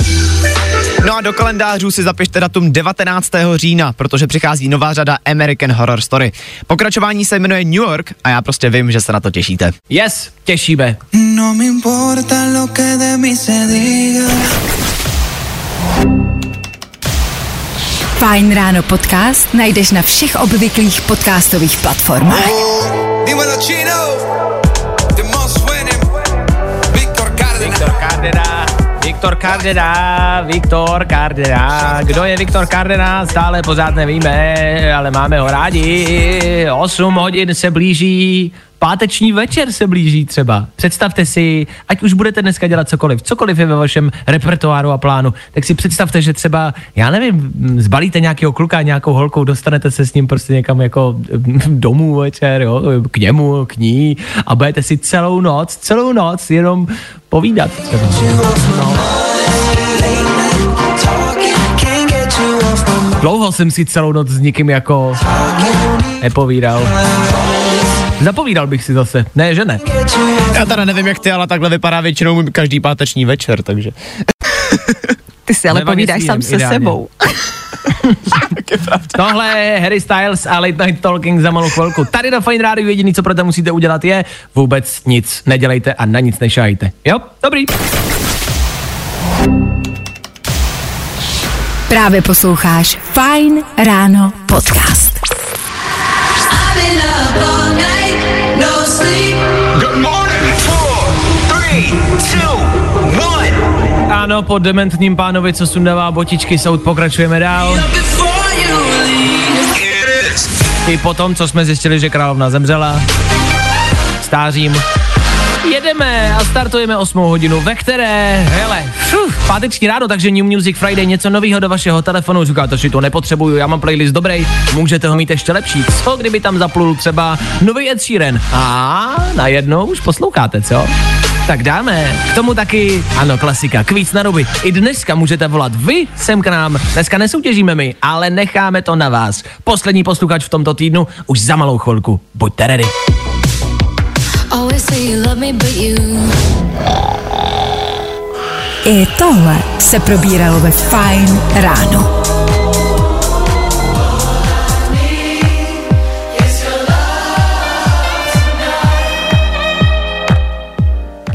[SPEAKER 4] No a do kalendářů si zapište datum 19. října, protože přichází nová řada American Horror Story. Pokračování se jmenuje New York a já prostě vím, že se na to těšíte.
[SPEAKER 2] Yes, těšíme.
[SPEAKER 7] No me importa lo que de mí se diga.
[SPEAKER 1] Fajn ráno podcast najdeš na všech obvyklých podcastových platformách.
[SPEAKER 7] Dímelo chino.
[SPEAKER 2] Viktor Cardena, Viktor Cardena. Kdo je Viktor Cardena, stále pořád nevíme, ale máme ho rádi. 8 hodin se blíží, páteční večer se blíží třeba. Představte si, ať už budete dneska dělat cokoliv, cokoliv je ve vašem repertoáru a plánu, tak si představte, že třeba, já nevím, zbalíte nějakého kluka, nějakou holkou, dostanete se s ním prostě někam jako domů večer, jo, k němu, k ní a budete si celou noc, celou noc jenom povídat třeba. Dlouho jsem si celou noc s nikým jako nepovídal. Zapovídal bych si zase. Ne, že ne.
[SPEAKER 4] Já teda nevím, jak ty, ale takhle vypadá většinou můj každý páteční večer, takže.
[SPEAKER 5] Ty si ale povídáš sám se
[SPEAKER 2] ideálně.
[SPEAKER 5] sebou.
[SPEAKER 2] Tohle je Harry Styles a Late Night Talking za malou chvilku. Tady na Fine Radio jediný, co pro to musíte udělat je vůbec nic nedělejte a na nic nešajte. Jo? Dobrý.
[SPEAKER 1] Právě posloucháš Fajn ráno podcast.
[SPEAKER 2] Ano, po dementním pánovi, co sundává botičky, soud pokračujeme dál. I po tom, co jsme zjistili, že královna zemřela. Stářím. Jedeme a startujeme 8 hodinu, ve které, hele, fuf, páteční ráno, takže New Music Friday, něco nového do vašeho telefonu, říkáte si to nepotřebuju, já mám playlist dobrý, můžete ho mít ještě lepší. Co kdyby tam zaplul třeba nový Ed Sheeran? A najednou už posloucháte, co? Tak dáme. K tomu taky, ano, klasika, kvíc na ruby. I dneska můžete volat vy sem k nám. Dneska nesoutěžíme my, ale necháme to na vás. Poslední posluchač v tomto týdnu už za malou chvilku. Buďte ready.
[SPEAKER 3] Always say you love me, but you
[SPEAKER 1] I tohle se probíralo ve Fajn ráno.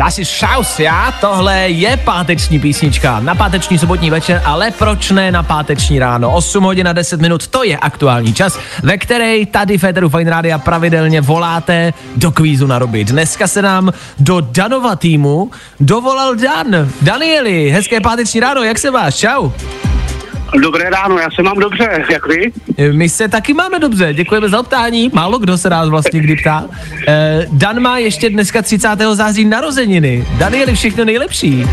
[SPEAKER 2] Asi šaus, já, tohle je páteční písnička na páteční sobotní večer, ale proč ne na páteční ráno? 8 hodin a 10 minut, to je aktuální čas, ve které tady Féteru Fine Rádia pravidelně voláte do kvízu na ruby. Dneska se nám do Danova týmu dovolal Dan. Danieli, hezké páteční ráno, jak se máš? Čau.
[SPEAKER 6] Dobré ráno, já se mám dobře, jak vy?
[SPEAKER 2] My se taky máme dobře, děkujeme za optání. Málo kdo se nás vlastně kdy ptá. Eh, Dan má ještě dneska 30. září narozeniny. Danieli, všechno nejlepší.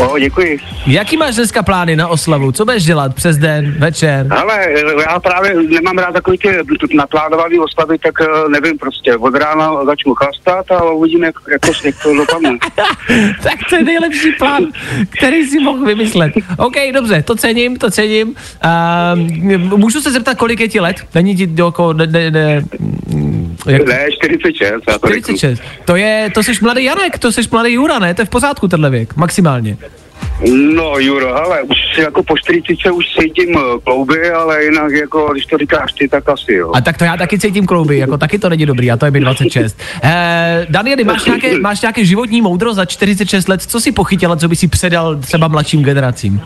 [SPEAKER 6] O, děkuji.
[SPEAKER 2] Jaký máš dneska plány na oslavu? Co budeš dělat přes den, večer?
[SPEAKER 6] Ale já právě nemám rád takový ty naplánovaný oslavy, tak eh, nevím prostě. Od rána začnu chlastat a uvidíme, jak, jak, to, jak to dopadne.
[SPEAKER 2] tak to je nejlepší plán, který si mohl vymyslet. OK, dobře, to cením, to cením. Uh, můžu se zeptat, kolik je ti let? Není ti jako... Ne, ne, ne,
[SPEAKER 6] jak? ne 46. Já to
[SPEAKER 2] 46. To je, to jsi mladý Janek, to jsi mladý Jura, ne? To je v pořádku tenhle věk, maximálně.
[SPEAKER 6] No Juro, ale už jako po 40 už cítím eh, klouby, ale jinak jako, když to říkáš ty, tak asi jo.
[SPEAKER 2] A tak to já taky cítím klouby, jako taky to není dobrý, a to je mi 26. Eh, Danieli, máš nějaké, máš nějaké životní moudro za 46 let, co si pochytila, co by si předal třeba mladším generacím?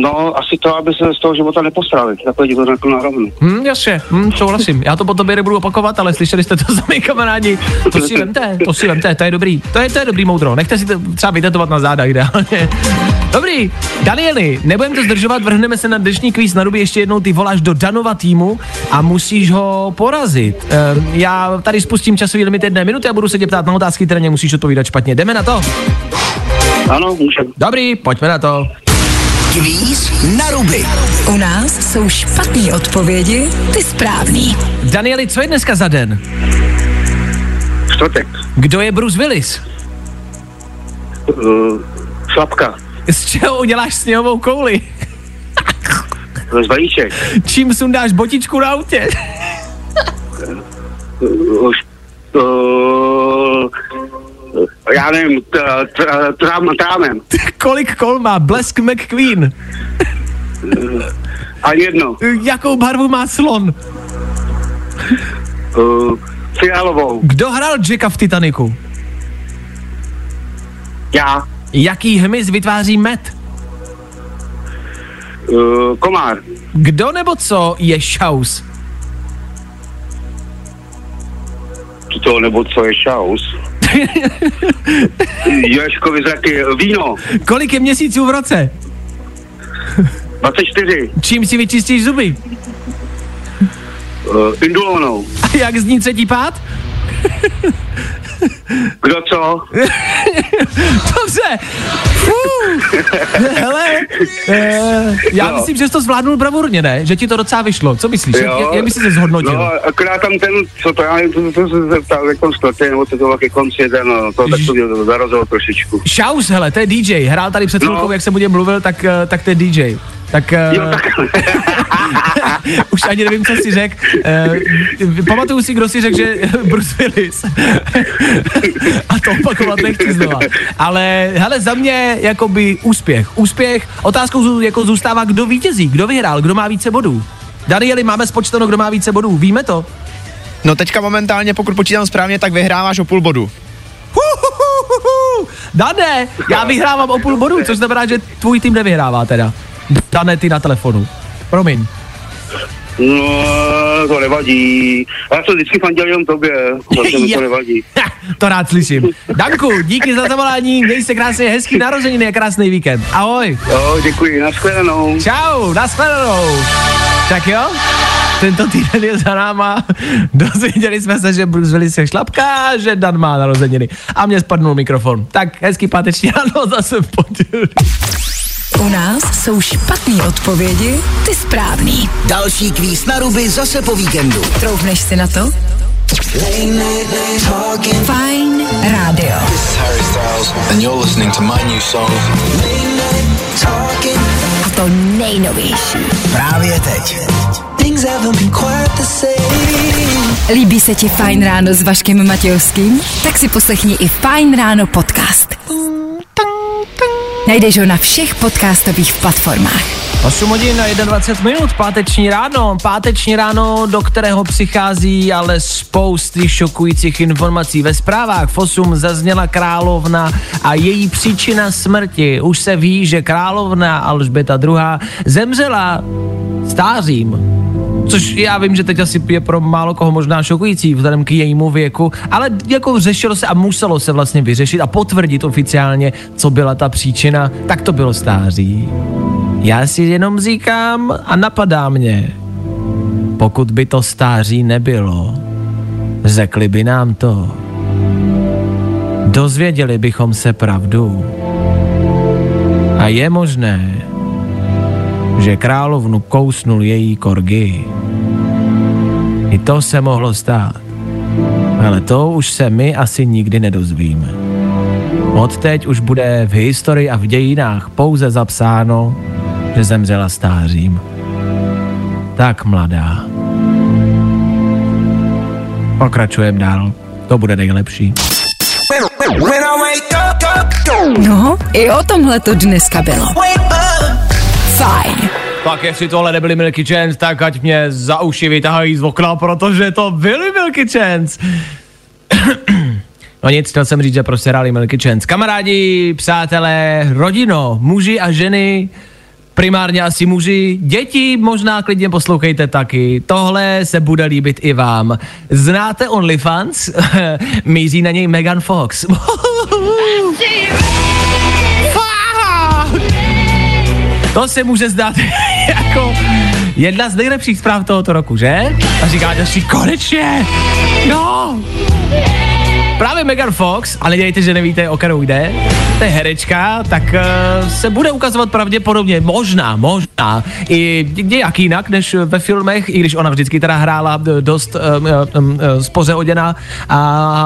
[SPEAKER 6] No, asi to, aby se z toho života nepostrali. Takhle ti to řeknu na rovnu.
[SPEAKER 2] Hmm, jasně, hmm, souhlasím. Já to po tobě nebudu opakovat, ale slyšeli jste to sami kamarádi. To si vemte, to si vemte, to je dobrý. To je, to je dobrý moudro. Nechte si to třeba vytetovat na záda ideálně. Dobrý, Danieli, nebudeme to zdržovat, vrhneme se na dnešní kvíz na ruby. Ještě jednou ty voláš do Danova týmu a musíš ho porazit. Ehm, já tady spustím časový limit jedné minuty a budu se tě ptát na otázky, které musíš odpovídat špatně. Jdeme na to?
[SPEAKER 6] Ano, můžeme.
[SPEAKER 2] Dobrý, pojďme na to.
[SPEAKER 1] Kvíz na ruby.
[SPEAKER 9] U nás jsou špatné odpovědi, ty správný.
[SPEAKER 2] Danieli, co je dneska za den?
[SPEAKER 6] Čtvrtek.
[SPEAKER 2] Kdo je Bruce Willis?
[SPEAKER 6] Uh, šlapka.
[SPEAKER 2] Z čeho uděláš sněhovou kouli?
[SPEAKER 6] Z balíček.
[SPEAKER 2] Čím sundáš botičku na autě?
[SPEAKER 6] Uh, uh, já nevím, trám, trámem.
[SPEAKER 2] Kolik kol má Blesk McQueen?
[SPEAKER 6] Ani jedno.
[SPEAKER 2] Jakou barvu má slon?
[SPEAKER 6] Uh, fialovou.
[SPEAKER 2] Kdo hrál Jacka v Titaniku?
[SPEAKER 6] Já.
[SPEAKER 2] Jaký hmyz vytváří med?
[SPEAKER 6] Uh, komár.
[SPEAKER 2] Kdo nebo co je šaus?
[SPEAKER 6] To nebo co je šaus? Joškovi zraky, víno.
[SPEAKER 2] Kolik je měsíců v roce?
[SPEAKER 6] 24.
[SPEAKER 2] Čím si vyčistíš zuby?
[SPEAKER 6] Uh, indulonou.
[SPEAKER 2] A jak zní třetí pád?
[SPEAKER 6] Kdo co?
[SPEAKER 2] Dobře. Hele, uh, já
[SPEAKER 6] No.
[SPEAKER 2] myslím, že jsi to zvládnul bravurně, ne? Že ti to docela vyšlo. Co myslíš? Jak, jak, jak bys si se zhodnotil?
[SPEAKER 6] No, akorát tam ten, co to já nevím, to se zeptal, jak tam čtvrtý, nebo to bylo ke konci jeden, no, to tak to mě zarazilo trošičku.
[SPEAKER 2] Šaus, hele, to je DJ. Hrál tady před chvilkou,
[SPEAKER 6] No.
[SPEAKER 2] jak jsem o něm mluvil, tak, eh, tak to je DJ. Tak uh,
[SPEAKER 6] Jo, tak,
[SPEAKER 2] už ani nevím, co si řekl. Uh, pamatuju si, kdo si řekl, že Bruce Willis. A to opakovat nechci znova. Ale hele, za mě jakoby úspěch. Úspěch. Otázkou jako zůstává, kdo vítězí, kdo vyhrál, kdo má více bodů. Danieli, máme spočteno, kdo má více bodů. Víme to?
[SPEAKER 4] No teďka momentálně, pokud počítám správně, tak vyhráváš o půl bodu.
[SPEAKER 2] Dane, já vyhrávám o půl bodu, což znamená, že tvůj tým nevyhrává teda. Dane, ty na telefonu. Promiň.
[SPEAKER 6] No, to nevadí. Já jsem vždycky fandil jenom tobě, zase mi to nevadí.
[SPEAKER 2] To rád slyším. Danku, díky za zavolání, měj se krásně, hezký narozeniny a krásný víkend. Ahoj.
[SPEAKER 6] Jo, děkuji, nashledanou.
[SPEAKER 2] Čau, nashledanou. Tak jo, tento týden je za náma. Dozvěděli jsme se, že Bruce Willis je šlapka, že Dan má narozeniny. A mě spadnul mikrofon. Tak hezký páteční ráno zase v.
[SPEAKER 9] U nás jsou špatné odpovědi, ty správný.
[SPEAKER 1] Další kvíz na ruby zase po víkendu.
[SPEAKER 9] Troufneš si na to? Fajn rádio.
[SPEAKER 10] Harry Styles, and you're listening to my new song.
[SPEAKER 9] A to nejnovější.
[SPEAKER 1] Právě teď.
[SPEAKER 9] Líbí se ti Fajn ráno s Vaškem Matějovským? Tak si poslechni i Fajn ráno podcast. Najdeš ho na všech podcastových platformách.
[SPEAKER 2] 8 hodin a 21 minut, páteční ráno, páteční ráno, do kterého přichází ale spousty šokujících informací. Ve zprávách v 8 zazněla královna a její příčina smrti. Už se ví, že královna Alžběta II. zemřela stářím. Což já vím, že teď asi je pro málo koho možná šokující vzhledem k jejímu věku, ale jako řešilo se a muselo se vlastně vyřešit a potvrdit oficiálně, co byla ta příčina, tak to bylo stáří. Já si jenom říkám a napadá mě, pokud by to stáří nebylo, řekli by nám to. Dozvěděli bychom se pravdu. A je možné, že královnu kousnul její korgy. I to se mohlo stát. Ale to už se my asi nikdy nedozvíme. Odteď už bude v historii a v dějinách pouze zapsáno, že zemřela stářím. Tak mladá. Pokračujeme dál. To bude nejlepší.
[SPEAKER 9] No, i o tomhle to dneska bylo. Fajn.
[SPEAKER 2] Tak jestli tohle nebyly Milky Chance, tak ať mě za uši vytahají z okna, protože to byly Milky Chance. No nic, chtěl jsem říct, že prostě hráli Milky Chance. Kamarádi, přátelé, rodino, muži a ženy, primárně asi muži, děti možná klidně poslouchejte taky. Tohle se bude líbit i vám. Znáte OnlyFans? Míří na něj Megan Fox. To se může zdát jako jedna z nejlepších zpráv tohoto roku, že? A říkáte si, konečně, no, Právě Megan Fox, ale dělejte, že nevíte, o kterou jde, to je herečka, tak uh, se bude ukazovat pravděpodobně, možná, možná, i nějak jinak než ve filmech, i když ona vždycky teda hrála dost um, um, um, spoře oděná a,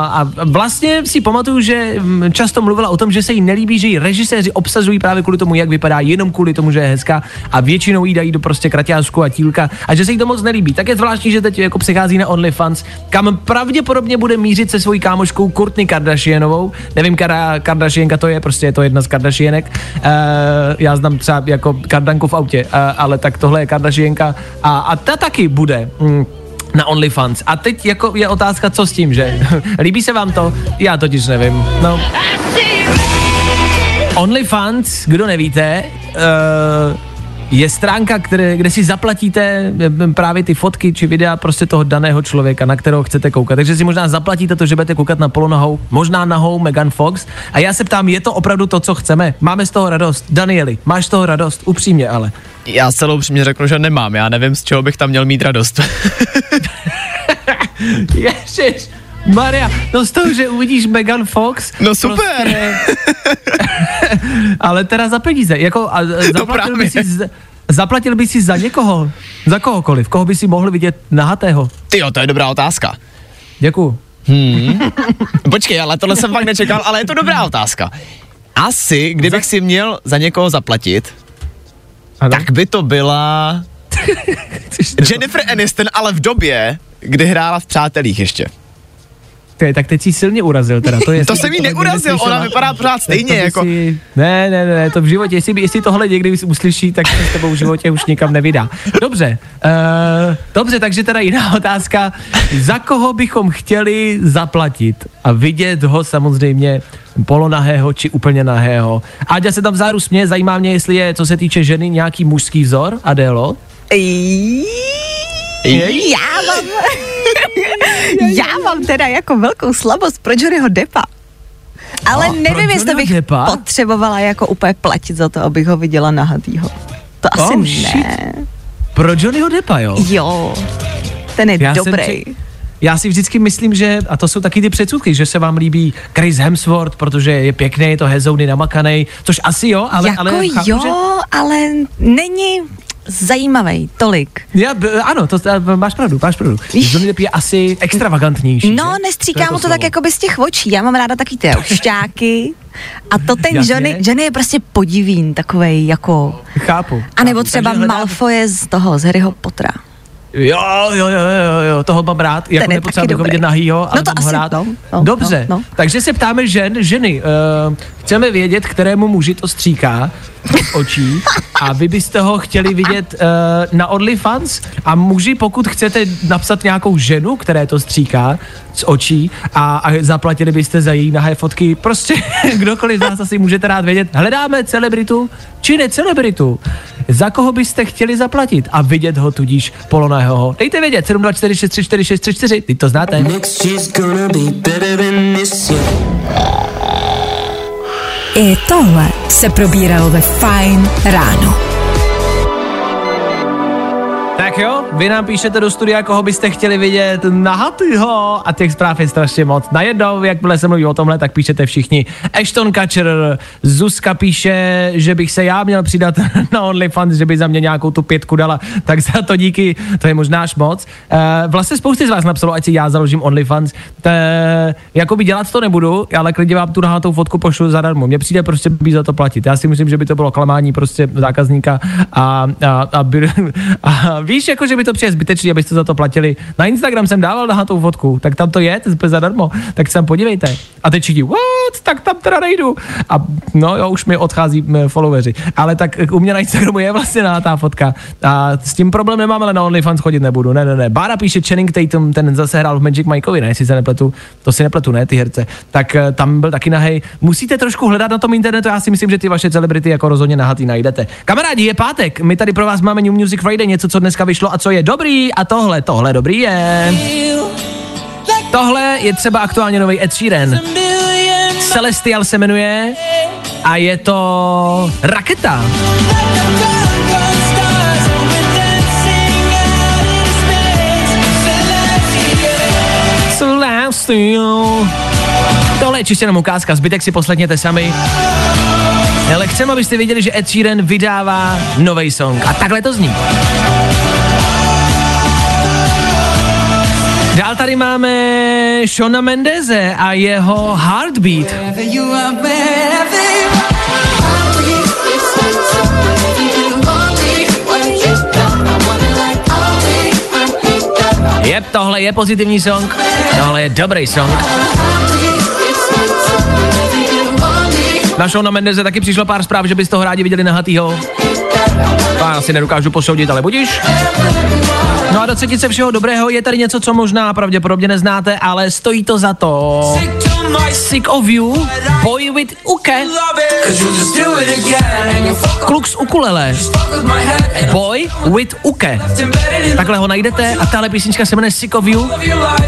[SPEAKER 2] a vlastně si pamatuju, že um, často mluvila o tom, že se jí nelíbí, že ji režiséři obsazují právě kvůli tomu, jak vypadá, jenom kvůli tomu, že je hezká a většinou jí dají do prostě kraťásku a tílka a že se jí to moc nelíbí. Tak je zvláštní, že teď jako přichází na OnlyFans, kam pravděpodobně bude mířit se svojí kámoškou Courtney Kardashianovou. Nevím, která Kardashianka to je, prostě je to jedna z Kardashianek. Uh, já znám třeba jako Kardanku v autě, uh, ale tak tohle je Kardashianka a, a ta taky bude. Mm, na OnlyFans. A teď jako je otázka, co s tím, že? Líbí se vám to? Já totiž nevím. No. OnlyFans, kdo nevíte, uh, je stránka, které, kde si zaplatíte eh, právě ty fotky či videa prostě toho daného člověka, na kterého chcete koukat. Takže si možná zaplatíte to, že budete koukat na polonohou, možná nahou Megan Fox. A já se ptám, je to opravdu to, co chceme? Máme z toho radost. Danieli, máš z toho radost? Upřímně ale.
[SPEAKER 4] Já celou upřímně řeknu, že nemám. Já nevím, z čeho bych tam měl mít radost.
[SPEAKER 2] Ježiš, Maria, no z toho, že uvidíš Megan Fox.
[SPEAKER 4] No super. Prostě,
[SPEAKER 2] ale teda za peníze. Jako, a zaplatil,
[SPEAKER 4] no
[SPEAKER 2] by si, zaplatil by si za někoho, za kohokoliv, koho by si mohl vidět nahatého.
[SPEAKER 4] Ty jo, to je dobrá otázka.
[SPEAKER 2] Děkuju.
[SPEAKER 4] Hmm. Počkej, ale tohle jsem fakt nečekal, ale je to dobrá otázka. Asi, kdybych si měl za někoho zaplatit, ano? tak by to byla Jennifer Aniston, ale v době, kdy hrála v Přátelích ještě.
[SPEAKER 2] Ty, tak teď si silně urazil teda. To, je,
[SPEAKER 4] to jsem jí neurazil, ona vypadá pořád stejně jako... Si,
[SPEAKER 2] ne, ne, ne, to v životě, jestli, jestli tohle někdy uslyší, tak se s tebou v životě už nikam nevydá. Dobře, uh, dobře, takže teda jiná otázka. Za koho bychom chtěli zaplatit a vidět ho samozřejmě polonahého či úplně nahého. Aďa se tam vzadu směje, zajímá mě, jestli je, co se týče ženy, nějaký mužský vzor, Adélo?
[SPEAKER 5] Já mám, já mám teda jako velkou slabost pro Johnnyho Deppa. Ale oh, nevím, jestli bych Deppa? potřebovala jako úplně platit za to, abych ho viděla nahatýho. To asi oh, ne. Shit.
[SPEAKER 2] Pro Johnnyho Deppa, jo?
[SPEAKER 5] Jo, ten je já dobrý. Jsem,
[SPEAKER 2] já si vždycky myslím, že, a to jsou taky ty předsudky, že se vám líbí Chris Hemsworth, protože je pěkný, je to hezouny namakaný, což asi jo, ale...
[SPEAKER 5] Jako
[SPEAKER 2] ale
[SPEAKER 5] chápu, jo, že... ale není zajímavý, tolik.
[SPEAKER 2] Já, ano, to, máš pravdu, máš pravdu. Johnny Depp je asi extravagantnější.
[SPEAKER 5] No, že? nestříká mu to, to tak jako by z těch očí. Já mám ráda taky ty ošťáky. A to ten Jasně. Johnny, Johnny je prostě podivín, takovej jako...
[SPEAKER 2] Chápu.
[SPEAKER 5] A nebo třeba Malfoy z toho, z Harryho Pottera.
[SPEAKER 2] Jo, jo, jo, jo, jo, toho mám rád. Jako nepotřeba bych vidět nahýho, ale
[SPEAKER 5] No to asi,
[SPEAKER 2] rád.
[SPEAKER 5] no, no,
[SPEAKER 2] Dobře,
[SPEAKER 5] no, no.
[SPEAKER 2] takže se ptáme žen, ženy, uh, chceme vědět, kterému muži to stříká z očí a vy byste ho chtěli vidět uh, na OnlyFans a muži, pokud chcete napsat nějakou ženu, které to stříká z očí a, a zaplatili byste za její nahé fotky, prostě kdokoliv z nás asi můžete rád vědět, hledáme celebritu či ne celebritu, za koho byste chtěli zaplatit a vidět ho tudíž polonahého. Dejte vědět, 724634634, ty to znáte.
[SPEAKER 9] I tohle se probíralo ve Fine ráno.
[SPEAKER 2] Tak jo, vy nám píšete do studia, koho byste chtěli vidět nahatýho a těch zpráv je strašně moc. Najednou, jakmile se mluví o tomhle, tak píšete všichni. Ashton Kutcher, Zuzka píše, že bych se já měl přidat na OnlyFans, že by za mě nějakou tu pětku dala, tak za to díky, to je možná až moc. Uh, vlastně spousty z vás napsalo, ať si já založím OnlyFans. Jakoby dělat to nebudu, ale klidně vám tu nahatou fotku pošlu zadarmo. Mně přijde prostě být za to platit. Já si myslím, že by to bylo klamání prostě zákazníka a, a, a, by, a víš, jako, že by to přijde zbytečný, abyste za to platili. Na Instagram jsem dával nahatou fotku, tak tam to je, to je zadarmo, tak se tam podívejte. A teď všichni, what, tak tam teda nejdu. A no jo, už mi odchází followeri. Ale tak u mě na Instagramu je vlastně nahatá fotka. A s tím problém nemám, ale na OnlyFans chodit nebudu. Ne, ne, ne. Bára píše Channing Tatum, ten zase hrál v Magic Mikeovi, ne, jestli se nepletu, to si nepletu, ne, ty herce. Tak eh, tam byl taky nahej. Musíte trošku hledat na tom internetu, já si myslím, že ty vaše celebrity jako rozhodně nahatý najdete. Kamarádi, je pátek, my tady pro vás máme New Music Friday, něco, co dneska vyšlo a co je dobrý a tohle, tohle dobrý je. Tohle je třeba aktuálně nový Ed Sheeran. Celestial se jmenuje a je to raketa. Tohle je čistě jenom ukázka, zbytek si posledněte sami. Ale chceme, abyste věděli, že Ed Sheeran vydává nový song. A takhle to zní. Dál tady máme Shona Mendeze a jeho Heartbeat. Jep, tohle je pozitivní song, tohle je dobrý song. Na Shona Mendeze taky přišlo pár zpráv, že byste toho rádi viděli nahatýho. To já asi nedokážu posoudit, ale budíš. No a do třetice všeho dobrého je tady něco, co možná pravděpodobně neznáte, ale stojí to za to. Sick of You, Boy with Uke. Kluk z ukulele. Boy with Uke. Takhle ho najdete a tahle písnička se jmenuje Sick of You.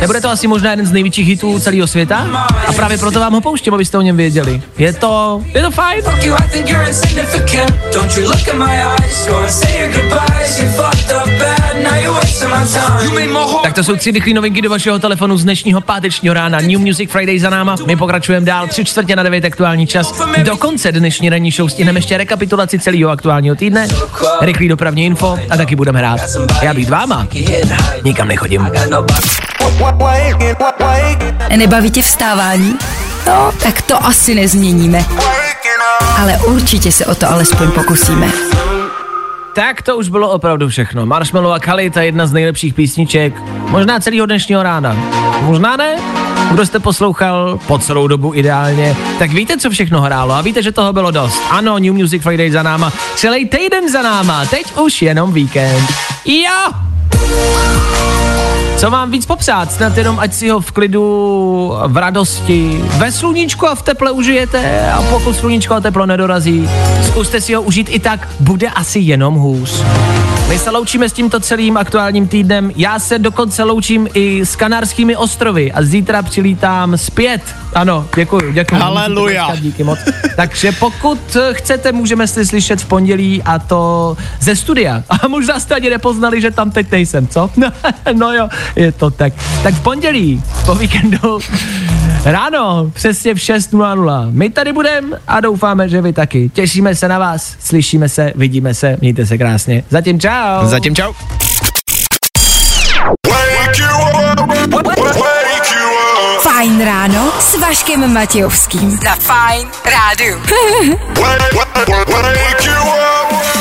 [SPEAKER 2] Nebude to asi možná jeden z největších hitů celého světa a právě proto vám ho pouštím, abyste o něm věděli. Je to, je to fajn. Tak to jsou tři rychlé novinky do vašeho telefonu z dnešního pátečního rána. New Music Friday za náma. My pokračujeme dál. Tři čtvrtě na devět aktuální čas. Do konce dnešní ranní show stihneme ještě rekapitulaci celého aktuálního týdne, rychlý dopravní info a taky budeme hrát. Já být váma. Nikam nechodím.
[SPEAKER 9] Nebaví tě vstávání? No, tak to asi nezměníme. Ale určitě se o to alespoň pokusíme.
[SPEAKER 2] Tak to už bylo opravdu všechno. Marshmallow a Khalid je jedna z nejlepších písniček, možná celého dnešního rána. Možná ne? Kdo jste poslouchal po celou dobu ideálně, tak víte, co všechno hrálo a víte, že toho bylo dost. Ano, New Music Friday za náma, celý týden za náma, teď už jenom víkend. Jo! Co vám víc popsat? Snad jenom ať si ho v klidu, v radosti, ve sluníčku a v teple užijete a pokud sluníčko a teplo nedorazí, zkuste si ho užít i tak, bude asi jenom hůř. My se loučíme s tímto celým aktuálním týdnem. Já se dokonce loučím i s Kanárskými ostrovy a zítra přilítám zpět. Ano, děkuji, děkuji.
[SPEAKER 4] Haleluja.
[SPEAKER 2] Díky moc. Takže pokud chcete, můžeme si slyšet v pondělí a to ze studia. A možná jste ani nepoznali, že tam teď nejsem, co? no jo, je to tak. Tak v pondělí, po víkendu, ráno, přesně v 6.00. My tady budeme a doufáme, že vy taky. Těšíme se na vás, slyšíme se, vidíme se, mějte se krásně. Zatím čau.
[SPEAKER 4] Zatím čau.
[SPEAKER 9] Fajn ráno s Vaškem Matějovským. Za Fajn rádu.
[SPEAKER 10] Wake you up.